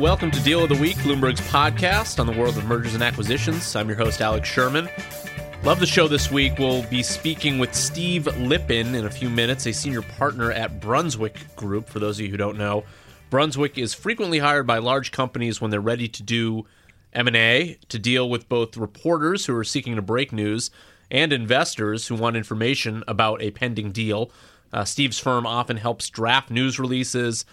Welcome to Deal of the Week, Bloomberg's podcast on the world of mergers and acquisitions. I'm your host, Alex Sherman. Love the show this week. We'll be speaking with Steve Lipin in a few minutes, a senior partner at Brunswick Group. For those of you who don't know, Brunswick is frequently hired by large companies when they're ready to do M&A to deal with both reporters who are seeking to break news and investors who want information about a pending deal. Uh, Steve's firm often helps draft news releases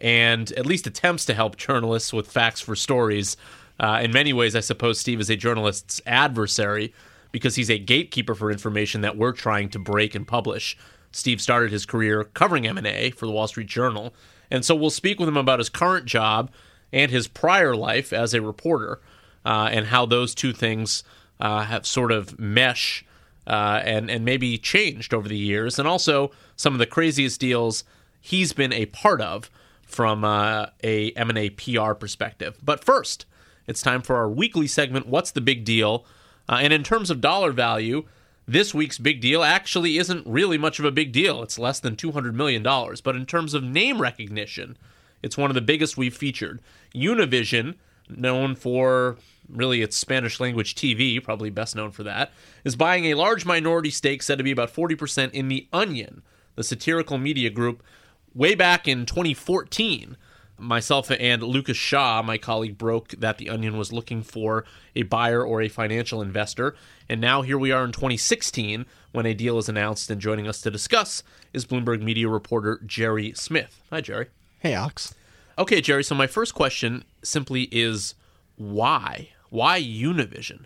and at least attempts to help journalists with facts for stories. Uh, in many ways, I suppose Steve is a journalist's adversary because he's a gatekeeper for information that we're trying to break and publish. Steve started his career covering M&A for the Wall Street Journal, and so we'll speak with him about his current job and his prior life as a reporter, uh, and how those two things uh, have sort of mesh uh, and and maybe changed over the years, and also some of the craziest deals he's been a part of from uh, a M&A PR perspective. But first, it's time for our weekly segment. What's the big deal? Uh, and in terms of dollar value, this week's big deal actually isn't really much of a big deal. It's less than $200 million. But in terms of name recognition, it's one of the biggest we've featured. Univision, known for really its Spanish language TV, probably best known for that, is buying a large minority stake, said to be about 40% in The Onion, the satirical media group, way back in 2014 myself and Lucas Shaw, my colleague, broke that The Onion was looking for a buyer or a financial investor. And now here we are in 2016 when a deal is announced. And joining us to discuss is Bloomberg media reporter Gerry Smith. Hi, Gerry. Hey, Alex. Okay, Gerry, So my first question simply is why? Why Univision?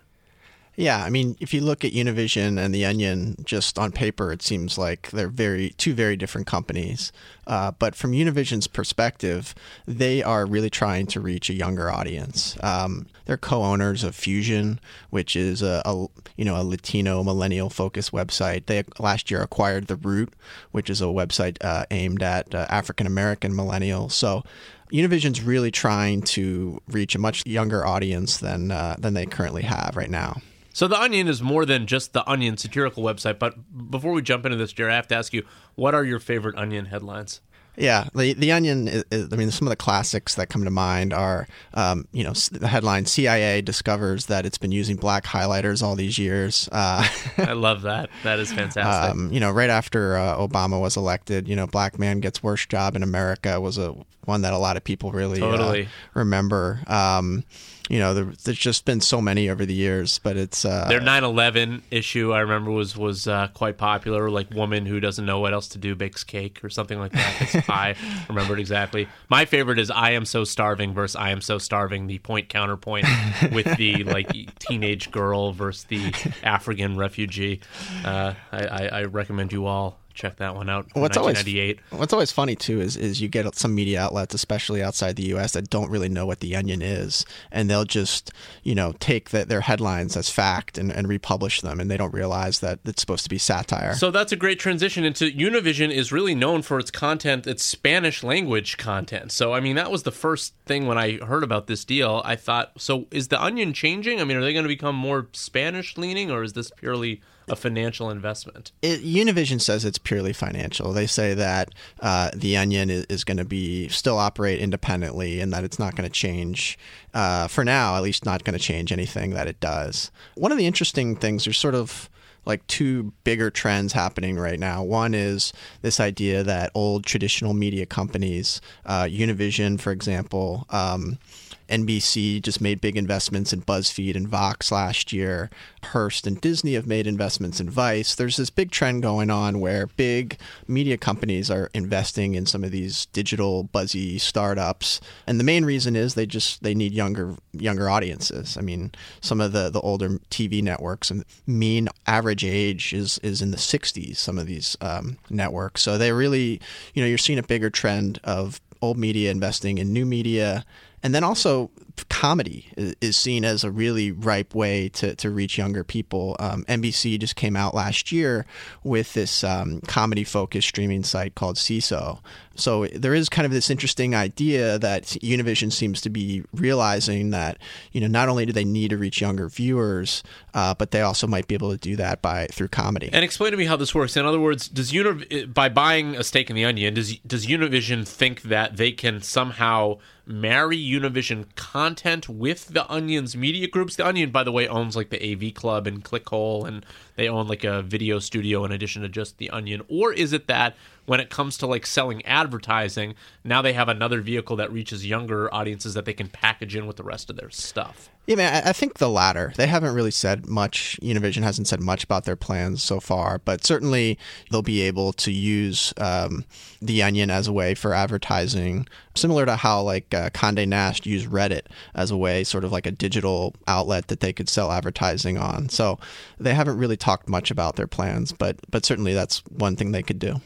Yeah, I mean, if you look at Univision and The Onion, just on paper, it seems like they're very two very different companies. Uh, but from Univision's perspective, they are really trying to reach a younger audience. Um, they're co-owners of Fusion, which is a, a you know a Latino millennial focused website. They last year acquired The Root, which is a website uh, aimed at uh, African American millennials. So Univision's really trying to reach a much younger audience than uh, than they currently have right now. So the Onion is more than just the Onion satirical website. But before we jump into this, Gerry, I have to ask you, what are your favorite Onion headlines? Yeah, the the Onion. Is, is, I mean, some of the classics that come to mind are, um, you know, the headline: CIA discovers that it's been using black highlighters all these years. Uh, I love that. That is fantastic. Um, you know, right after uh, Obama was elected, you know, black man gets worst job in America was a one that a lot of people really uh, totally. uh, remember. Um, you know, there, there's just been so many over the years, but it's uh, their 9/11 issue. I remember was was uh, quite popular. Like woman who doesn't know what else to do bakes cake or something like that. I remember it exactly. My favorite is I am so starving versus I am so starving. The point counterpoint with the like teenage girl versus the African refugee. Uh, I, I, I recommend you all check that one out. What's always what's always funny too is is you get some media outlets, especially outside the U.S., that don't really know what the Onion is, and they'll just you know take the, their headlines as fact and, and republish them, and they don't realize that it's supposed to be satire. So that's a great transition into Univision is really known for its content, its Spanish language content. So I mean that was the first thing when I heard about this deal. I thought, so is the Onion changing? I mean, are they going to become more Spanish leaning, or is this purely a financial investment. It, Univision says it's purely financial. They say that uh, the Onion is, is going to be still operate independently, and that it's not going to change uh, for now. At least, not going to change anything that it does. One of the interesting things, there's sort of like two bigger trends happening right now. One is this idea that old traditional media companies, uh, Univision, for example, um, NBC just made big investments in BuzzFeed and Vox last year. Hearst and Disney have made investments in Vice. There's this big trend going on where big media companies are investing in some of these digital buzzy startups. And the main reason is they just they need younger younger audiences. I mean, some of the the older TV networks and mean average age is is in the 60s some of these um, networks. So they really, you know, you're seeing a bigger trend of old media investing in new media and then also comedy is seen as a really ripe way to, to reach younger people. Um, NBC just came out last year with this um, comedy focused streaming site called Seeso, So there is kind of this interesting idea that Univision seems to be realizing that you know not only do they need to reach younger viewers, uh, but they also might be able to do that by through comedy. And explain to me how this works. In other words, does Univ- by buying a stake in the Onion, does does Univision think that they can somehow marry Univision content with the Onion's media groups? The Onion, by the way, owns like the AV Club and Clickhole, and they own like a video studio in addition to just the Onion. Or is it that when it comes to like selling advertising, now they have another vehicle that reaches younger audiences that they can package in with the rest of their stuff? Yeah, man, I think the latter. They haven't really said much. Univision hasn't said much about their plans so far, but certainly they'll be able to use um, the Onion as a way for advertising, similar to how like uh, Condé Nast used Reddit as a way, sort of like a digital outlet that they could sell advertising on. So they haven't really talked much about their plans, but but certainly that's one thing they could do.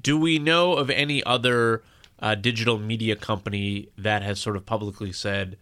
Do we know of any other uh, digital media company that has sort of publicly said?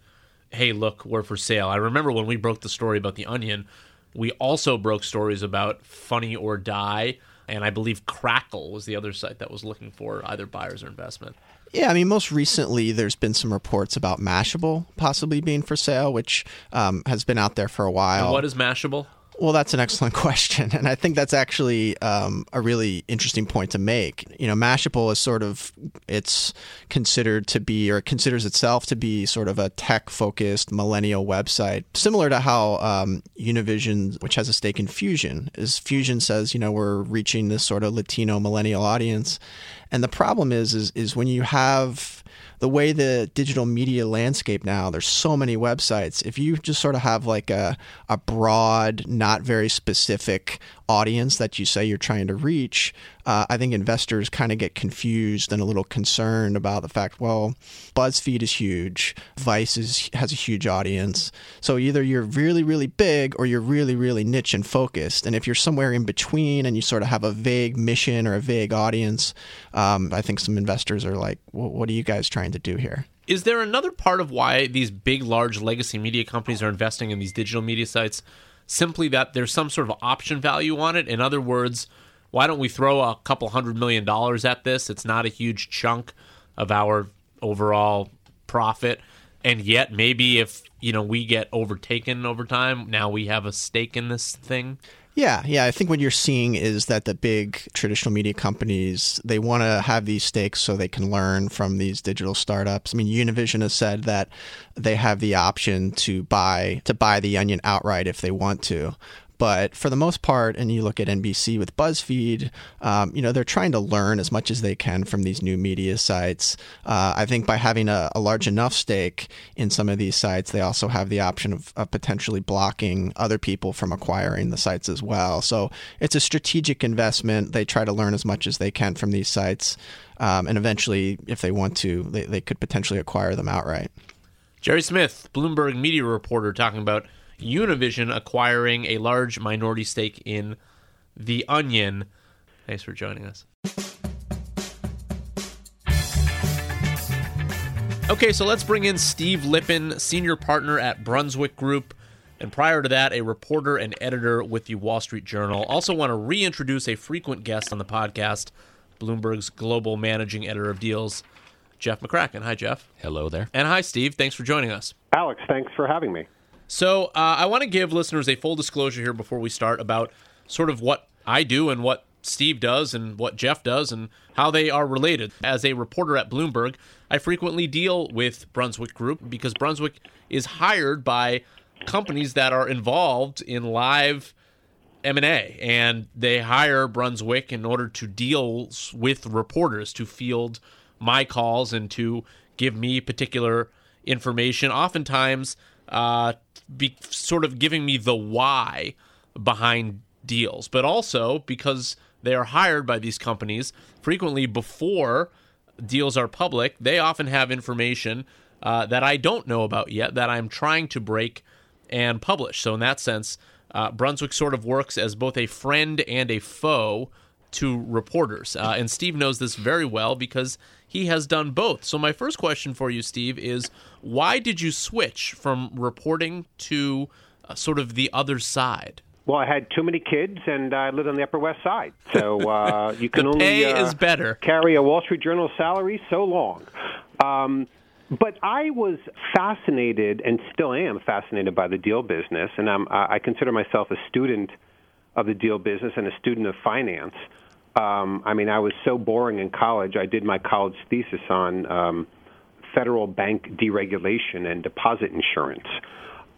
Hey, look, we're for sale. I remember when we broke the story about the Onion, we also broke stories about Funny or Die, and I believe Crackle was the other site that was looking for either buyers or investment. Yeah, I mean, most recently there's been some reports about Mashable possibly being for sale, which um, has been out there for a while. And what is Mashable? Well, that's an excellent question, and I think that's actually um, a really interesting point to make. You know, Mashable is sort of it's considered to be, or it considers itself to be, sort of a tech-focused millennial website, similar to how um, Univision, which has a stake in Fusion, is Fusion says, you know, we're reaching this sort of Latino millennial audience, and the problem is, is, is when you have the way the digital media landscape now, there's so many websites. If you just sort of have like a, a broad, not very specific audience that you say you're trying to reach, uh, I think investors kind of get confused and a little concerned about the fact, well, BuzzFeed is huge, Vice is, has a huge audience. So either you're really, really big or you're really, really niche and focused. And if you're somewhere in between and you sort of have a vague mission or a vague audience, um, I think some investors are like, well, what are you guys trying to do here? Is there another part of why these big, large legacy media companies are investing in these digital media sites? Simply that there's some sort of option value on it. In other words, why don't we throw a couple hundred million dollars at this? It's not a huge chunk of our overall profit. And yet maybe if, you know, we get overtaken over time, now we have a stake in this thing. Yeah, yeah. I think what you're seeing is that the big traditional media companies they want to have these stakes so they can learn from these digital startups. I mean, Univision has said that they have the option to buy to buy the Onion outright if they want to. But for the most part, and you look at NBC with BuzzFeed, um, you know, they're trying to learn as much as they can from these new media sites. Uh, I think by having a, a, large enough stake in some of these sites, they also have the option of, of potentially blocking other people from acquiring the sites as well. So it's a strategic investment. They try to learn as much as they can from these sites. Um, and eventually, if they want to, they, they could potentially acquire them outright. Gerry Smith, Bloomberg media reporter, talking about Univision acquiring a large minority stake in The Onion. Thanks for joining us. Okay, so let's bring in Steve Lipin, senior partner at Brunswick Group, and prior to that, a reporter and editor with the Wall Street Journal. Also, want to reintroduce a frequent guest on the podcast, Bloomberg's global managing editor of deals, Jeff McCracken. Hi, Jeff. Hello there. And hi, Steve. Thanks for joining us. Alex, thanks for having me. So uh, I want to give listeners a full disclosure here before we start about sort of what I do and what Steve does and what Jeff does and how they are related. As a reporter at Bloomberg, I frequently deal with Brunswick Group because Brunswick is hired by companies that are involved in live M&A and they hire Brunswick in order to deal with reporters to field my calls and to give me particular information oftentimes uh, be sort of giving me the why behind deals, but also because they are hired by these companies frequently before deals are public. They often have information uh, that I don't know about yet that I'm trying to break and publish. So, in that sense, uh, Brunswick sort of works as both a friend and a foe to reporters. Uh, and Steve knows this very well because he has done both. So, my first question for you, Steve, is why did you switch from reporting to uh, sort of the other side? Well, I had too many kids, and I lived on the Upper West Side, so uh, you can only uh, is better. carry a Wall Street Journal salary so long. Um, but I was fascinated, and still am fascinated by the deal business, and I'm, I consider myself a student of the deal business and a student of finance. Um, I mean, I was so boring in college. I did my college thesis on um, federal bank deregulation and deposit insurance,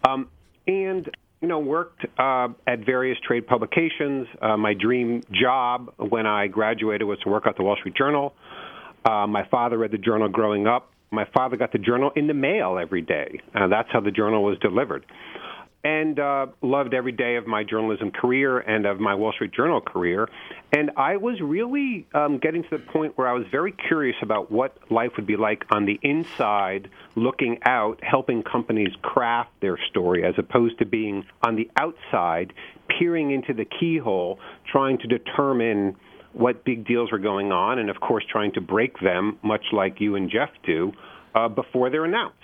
um, and you know, worked uh, at various trade publications. Uh, my dream job when I graduated was to work at the Wall Street Journal. Uh, my father read the journal growing up. My father got the journal in the mail every day. Uh, that's how the journal was delivered and uh, loved every day of my journalism career and of my Wall Street Journal career. And I was really um, getting to the point where I was very curious about what life would be like on the inside, looking out, helping companies craft their story, as opposed to being on the outside, peering into the keyhole, trying to determine what big deals were going on, and of course, trying to break them, much like you and Jeff do, uh, before they're announced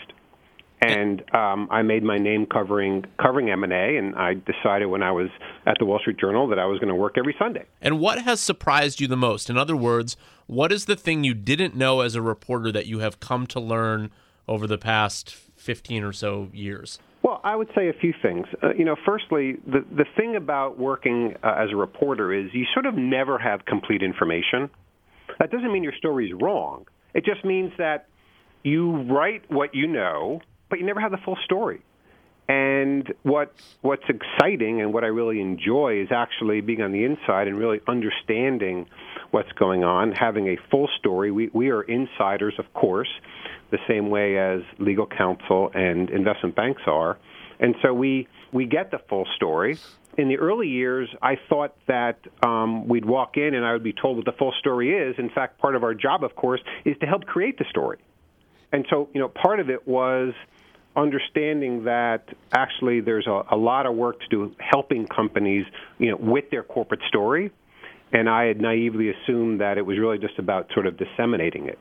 and um, I made my name covering covering M and A, and I decided when I was at the Wall Street Journal that I was going to work every Sunday. And what has surprised you the most? In other words, what is the thing you didn't know as a reporter that you have come to learn over the past fifteen or so years? Well, I would say a few things. Uh, you know, firstly, the the thing about working uh, as a reporter is you sort of never have complete information. That doesn't mean your story is wrong. It just means that you write what you know but you never have the full story. And what what's exciting and what I really enjoy is actually being on the inside and really understanding what's going on, having a full story. We we are insiders, of course, the same way as legal counsel and investment banks are. And so we we get the full story. In the early years, I thought that um, we'd walk in and I would be told what the full story is. In fact, part of our job, of course, is to help create the story. And so, you know, part of it was understanding that actually there's a, a lot of work to do helping companies, you know, with their corporate story. And I had naively assumed that it was really just about sort of disseminating it.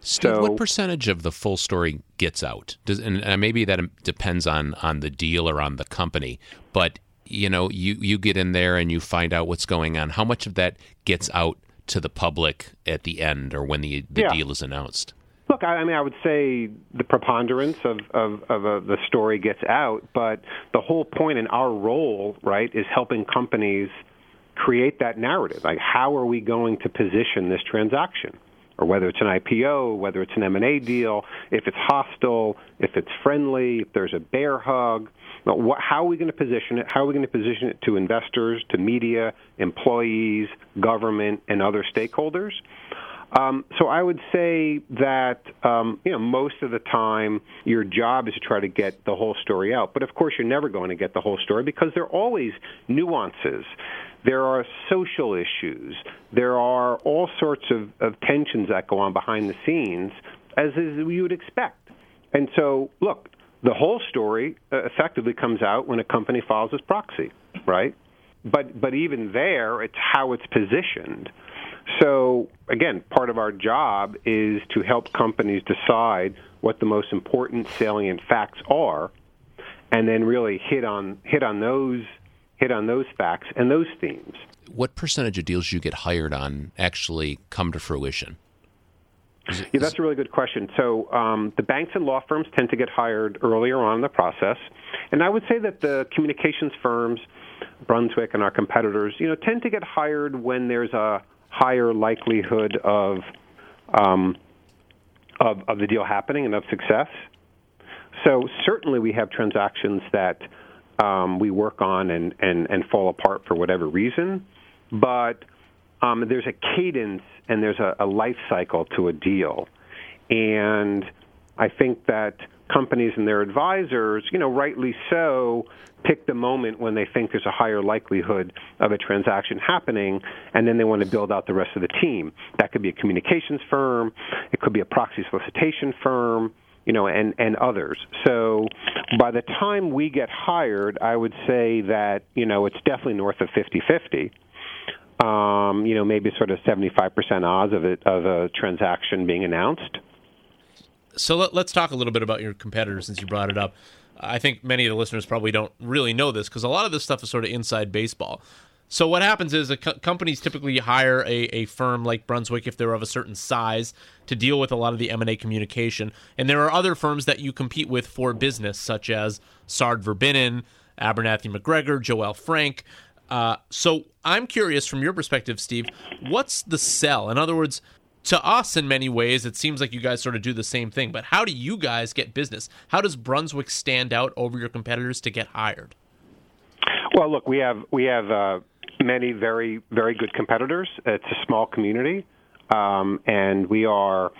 Steve, so, what percentage of the full story gets out? Does, and, and maybe that um, depends on on the deal or on the company, but you know, you you get in there and you find out what's going on. How much of that gets out to the public at the end or when the the yeah. deal is announced? Look, I, I mean, I would say the preponderance of of, of uh, the story gets out, but the whole point in our role, right, is helping companies create that narrative. Like, how are we going to position this transaction? Or whether it's an IPO, whether it's an M&A deal, if it's hostile, if it's friendly, if there's a bear hug, what, how are we going to position it? How are we going to position it to investors, to media, employees, government, and other stakeholders? Um, so I would say that um, you know most of the time your job is to try to get the whole story out. But of course, you're never going to get the whole story because there are always nuances. There are social issues. There are all sorts of, of tensions that go on behind the scenes, as is you would expect. And so, look, the whole story uh, effectively comes out when a company files as proxy, right? But but even there, it's how it's positioned. So, again, part of our job is to help companies decide what the most important salient facts are and then really hit on hit on those hit on those facts and those themes. What percentage of deals you get hired on actually come to fruition? It, yeah, that's a really good question. So um, the banks and law firms tend to get hired earlier on in the process, and I would say that the communications firms, Brunswick and our competitors, you know, tend to get hired when there's a higher likelihood of, um, of, of the deal happening and of success. So certainly we have transactions that um, we work on and, and, and fall apart for whatever reason, but um, there's a cadence and there's a, a life cycle to a deal. And I think that companies and their advisors, you know, rightly so, pick the moment when they think there's a higher likelihood of a transaction happening, and then they want to build out the rest of the team. That could be a communications firm, it could be a proxy solicitation firm, you know, and, and others. So by the time we get hired, I would say that, you know, it's definitely north of 50 50. Um, you know, maybe sort of 75% odds of it of a transaction being announced. So let, us talk a little bit about your competitors since you brought it up. I think many of the listeners probably don't really know this because a lot of this stuff is sort of inside baseball. So what happens is co- companies typically hire a, a firm like Brunswick if they're of a certain size to deal with a lot of the M&A communication. And there are other firms that you compete with for business, such as Sard Verbinnen, Abernathy MacGregor, Joele Frank. Uh, so I'm curious from your perspective, Steve, what's the sell? In other words, to us, in many ways, it seems like you guys sort of do the same thing. But how do you guys get business? How does Brunswick stand out over your competitors to get hired? Well, look, we have we have uh, many very very good competitors. It's a small community, um, and we are,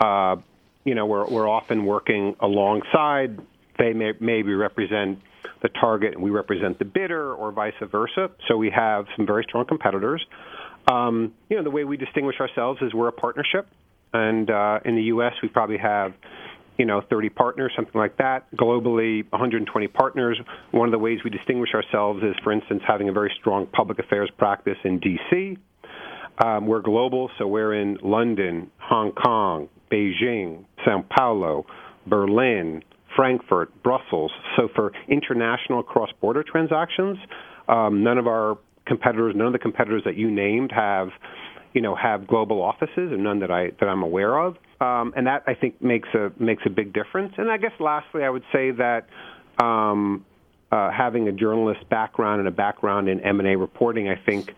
uh, you know, we're we're often working alongside. They may maybe represent the target, and we represent the bidder, or vice versa. So we have some very strong competitors. Um, you know, the way we distinguish ourselves is we're a partnership, and uh, in the U.S. we probably have, you know, 30 partners, something like that. Globally, 120 partners. One of the ways we distinguish ourselves is, for instance, having a very strong public affairs practice in D.C. Um, we're global, so we're in London, Hong Kong, Beijing, Sao Paulo, Berlin, Frankfurt, Brussels. So for international cross-border transactions, um, none of our competitors, none of the competitors that you named have, you know, have global offices, and none that I that I'm aware of. Um, and that I think makes a makes a big difference. And I guess lastly, I would say that um, uh, having a journalist background and a background in M and A reporting, I think,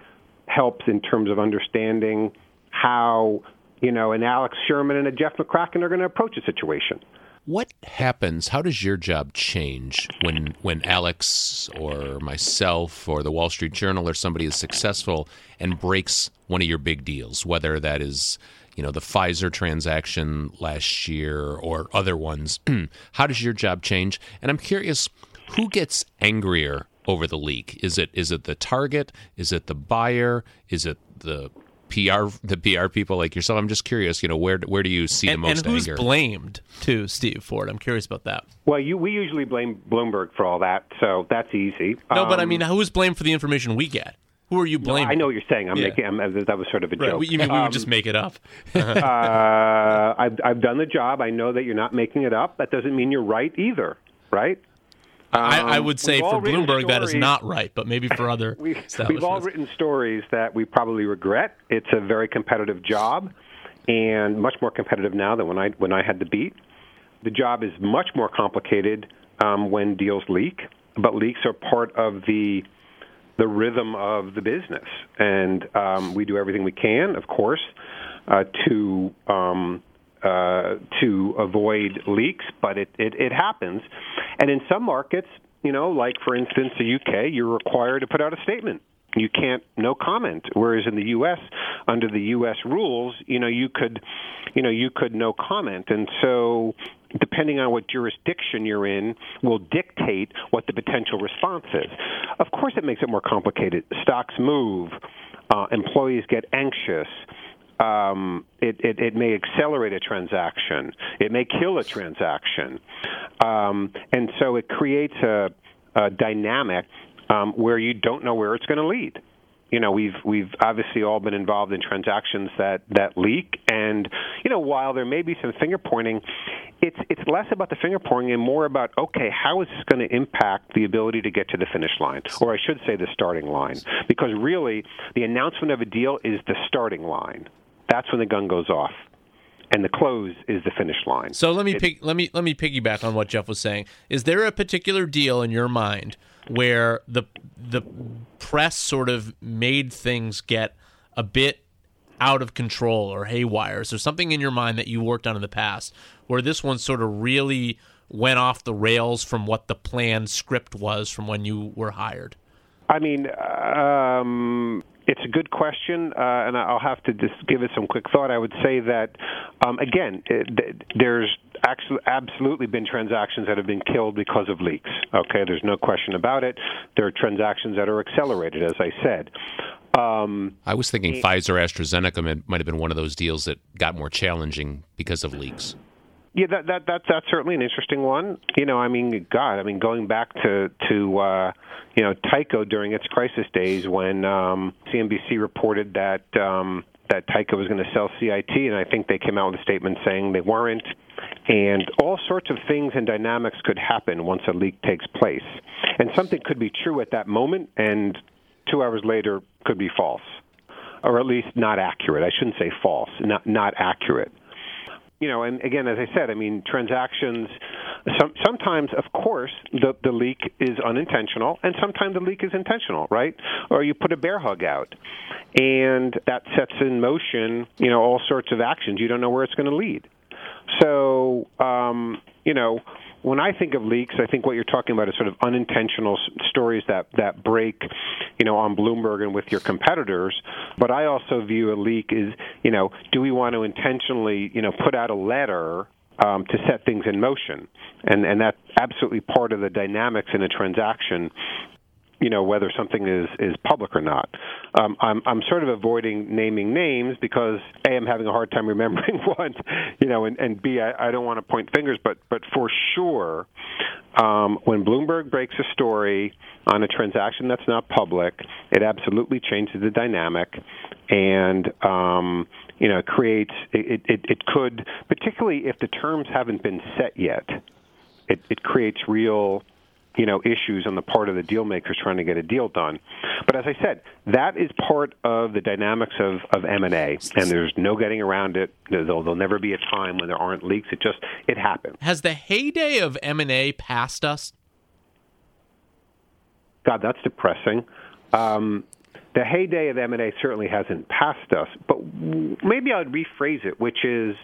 helps in terms of understanding how you know an Alex Sherman and a Jeff McCracken are going to approach a situation. What happens? How does your job change when when Alex or myself or the Wall Street Journal or somebody is successful and breaks one of your big deals, whether that is you know the Pfizer transaction last year or other ones? How does your job change? And I'm curious, who gets angrier over the leak? Is it is it the target? Is it the buyer? Is it the PR the PR people like yourself? I'm just curious. You know, where where do you see and, the most and who's anger? blamed too, Steve Ford? I'm curious about that. Well, you we usually blame Bloomberg for all that, so that's easy. No, um, but I um, mean, who's blamed for the information we get? Who are you blaming? No, I know what you're saying. I'm yeah. making I'm, that was sort of a right. joke. You mean we um, would just make it up? uh, I've I've done the job. I know that you're not making it up. That doesn't mean you're right either, right? Um, I, I, um, would say for Bloomberg that is not right, but maybe for other we, We've all written stories that we probably regret. It's a very competitive job, and much more competitive now than when I when I had the beat. The job is much more complicated um, when deals leak, but leaks are part of the the rhythm of the business, and um, we do everything we can, of course, uh, to um, uh, to avoid leaks, but it, it, it happens. And in some markets, you know, like for instance the UK, you're required to put out a statement. You can't no comment. Whereas in the U.S., under the U.S. rules, you know, you could, you know, you could no comment. And so, depending on what jurisdiction you're in, will dictate what the potential response is. Of course, it makes it more complicated. Stocks move. Uh, employees get anxious um, it, it, it, may accelerate a transaction. It may kill a transaction. Um, and so it creates a, a dynamic um, where you don't know where it's going to lead. You know, we've we've obviously all been involved in transactions that that leak, and you know, while there may be some finger pointing, it's it's less about the finger pointing and more about okay, how is this going to impact the ability to get to the finish line, or I should say the starting line, because really the announcement of a deal is the starting line that's when the gun goes off and the close is the finish line. So let me pick, let me let me piggyback on what Jeff was saying. Is there a particular deal in your mind where the the press sort of made things get a bit out of control or haywire? Is there something in your mind that you worked on in the past where this one sort of really went off the rails from what the planned script was from when you were hired? I mean, um, it's a good question, uh, and I'll have to just give it some quick thought. I would say that, um, again, it, there's actually absolutely been transactions that have been killed because of leaks. Okay, there's no question about it. There are transactions that are accelerated, as I said. Um, I was thinking Pfizer AstraZeneca might have been one of those deals that got more challenging because of leaks. Yeah, that that that that's certainly an interesting one. You know, I mean, God, I mean, going back to to uh, you know Tyco during its crisis days when um, CNBC reported that um, that Tyco was going to sell CIT, and I think they came out with a statement saying they weren't. And all sorts of things and dynamics could happen once a leak takes place. And something could be true at that moment, and two hours later could be false, or at least not accurate. I shouldn't say false, not, not accurate you know, and again, as I said, I mean, transactions. Some, sometimes, of course, the the leak is unintentional, and sometimes the leak is intentional, right? Or you put a bear hug out, and that sets in motion, you know, all sorts of actions. You don't know where it's going to lead. So, um, you know, when I think of leaks, I think what you're talking about is sort of unintentional stories that that break, you know, on Bloomberg and with your competitors. But I also view a leak as, you know, do we want to intentionally, you know, put out a letter um, to set things in motion, and and that's absolutely part of the dynamics in a transaction you know whether something is is public or not. Um, I'm I'm sort of avoiding naming names because a I'm having a hard time remembering one, you know, and, and b I, I don't want to point fingers, but but for sure, um, when Bloomberg breaks a story on a transaction that's not public, it absolutely changes the dynamic, and um, you know, creates it, it it could particularly if the terms haven't been set yet, it it creates real you know issues on the part of the deal makers trying to get a deal done. But as I said, that is part of the dynamics of of M and there's no getting around it. There'll, there'll never be a time when there aren't leaks. It just it happens. Has the heyday of M and A passed us? God, that's depressing. Um, the heyday of M and A certainly hasn't passed us, but maybe I'd rephrase it, which is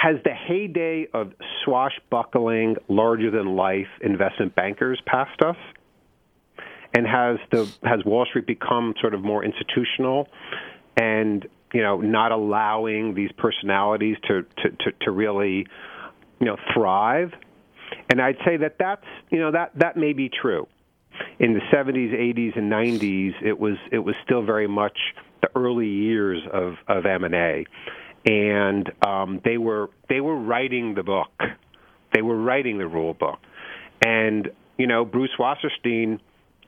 has the heyday of swashbuckling, larger than life investment bankers passed us? And has the has Wall Street become sort of more institutional and you know not allowing these personalities to to, to, to really you know thrive? And I'd say that that's you know that that may be true. In the 70s, 80s, and 90s, it was it was still very much the early years of of M and A and um, they were they were writing the book, they were writing the rule book, and you know Bruce Wasserstein,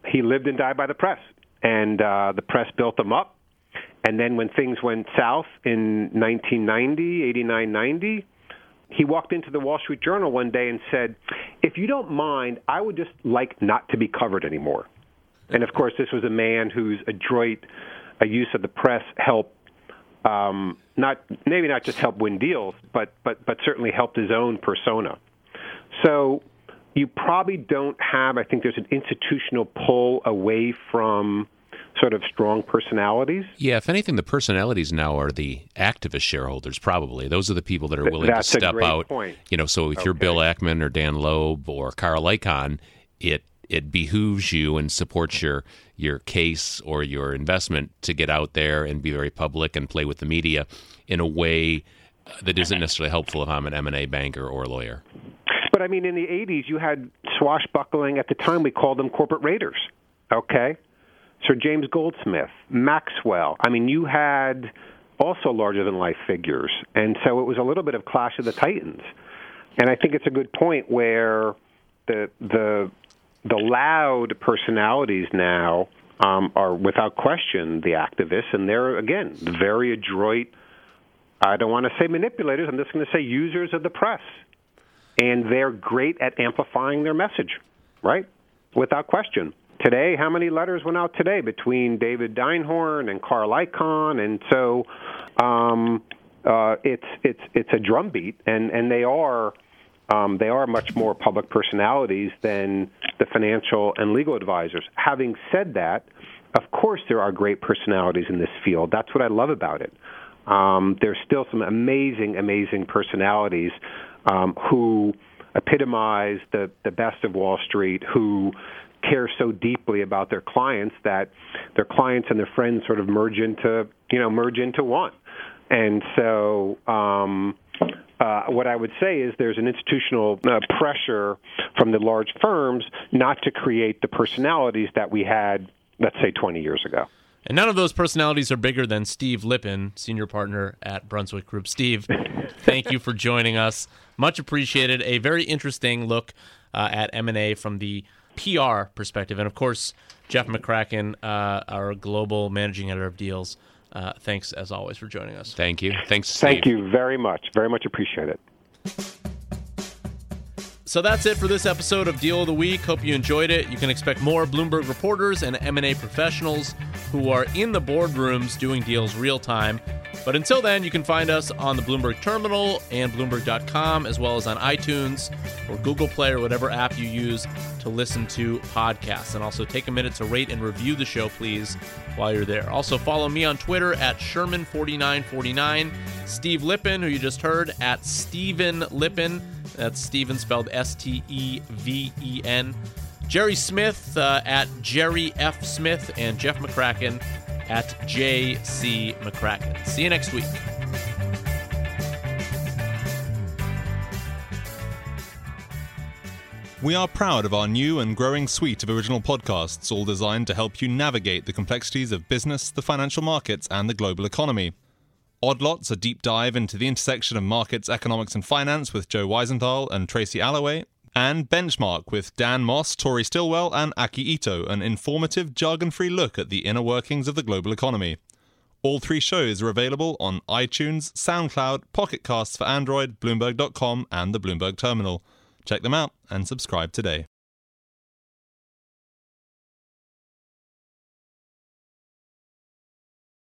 he lived and died by the press, and uh, the press built him up, and then when things went south in 1990, 89, 90. He walked into the Wall Street Journal one day and said, "If you don't mind, I would just like not to be covered anymore." And of course, this was a man whose adroit a use of the press helped um, not maybe not just help win deals, but but but certainly helped his own persona. So you probably don't have. I think there's an institutional pull away from sort of strong personalities. Yeah, if anything, the personalities now are the activist shareholders. Probably those are the people that are willing That's to step out. Point. You know, so if okay. you're Bill Ackman or Dan Loeb or Carl Icahn, it it behooves you and supports your your case or your investment to get out there and be very public and play with the media in a way that isn't necessarily helpful if I'm an M&A banker or a lawyer. But I mean, in the 80s, you had swashbuckling. At the time, we called them corporate raiders. Okay? Sir James Goldsmith, Maxwell. I mean, you had also larger than life figures. And so it was a little bit of Clash of the Titans. And I think it's a good point where the the the loud personalities now um, are without question the activists, and they're again very adroit. I don't want to say manipulators. I'm just going to say users of the press, and they're great at amplifying their message, right? Without question. Today, how many letters went out today between David Einhorn and Carl Icahn, and so um, uh, it's it's it's a drumbeat, and and they are um, they are much more public personalities than the financial and legal advisors. Having said that, of course, there are great personalities in this field. That's what I love about it. Um, there's still some amazing, amazing personalities um, who epitomize the, the best of Wall Street, who care so deeply about their clients that their clients and their friends sort of merge into, you know, merge into one. And so, um, uh, what I would say is there's an institutional uh, pressure from the large firms not to create the personalities that we had, let's say, 20 years ago. And none of those personalities are bigger than Steve Lipin, senior partner at Brunswick Group. Steve, thank you for joining us. Much appreciated. A very interesting look uh, at M&A from the PR perspective. And of course, Jeff McCracken, uh, our global managing editor of deals, uh, thanks as always for joining us. Thank you. Thanks. Steve. Thank you very much. Very much appreciate it. So that's it for this episode of Deal of the Week. Hope you enjoyed it. You can expect more Bloomberg reporters and M&A professionals who are in the boardrooms doing deals real time. But until then, you can find us on the Bloomberg Terminal and Bloomberg.com, as well as on iTunes or Google Play or whatever app you use to listen to podcasts. And also take a minute to rate and review the show, please, while you're there. Also, follow me on Twitter at Sherman4949, Steve Lipin, who you just heard, at Steven Lipin. That's Steven spelled S T E V E N. Gerry Smith uh, at Gerry F. Smith and Jeff McCracken at J.C. McCracken. See you next week. We are proud of our new and growing suite of original podcasts, all designed to help you navigate the complexities of business, the financial markets, and the global economy. Odd Lots, a deep dive into the intersection of markets, economics, and finance with Joe Weisenthal and Tracy Alloway, and Benchmark with Dan Moss, Tori Stilwell, and Aki Ito, an informative, jargon free look at the inner workings of the global economy. All three shows are available on iTunes, SoundCloud, Pocket Casts for Android, Bloomberg.com, and the Bloomberg Terminal. Check them out and subscribe today.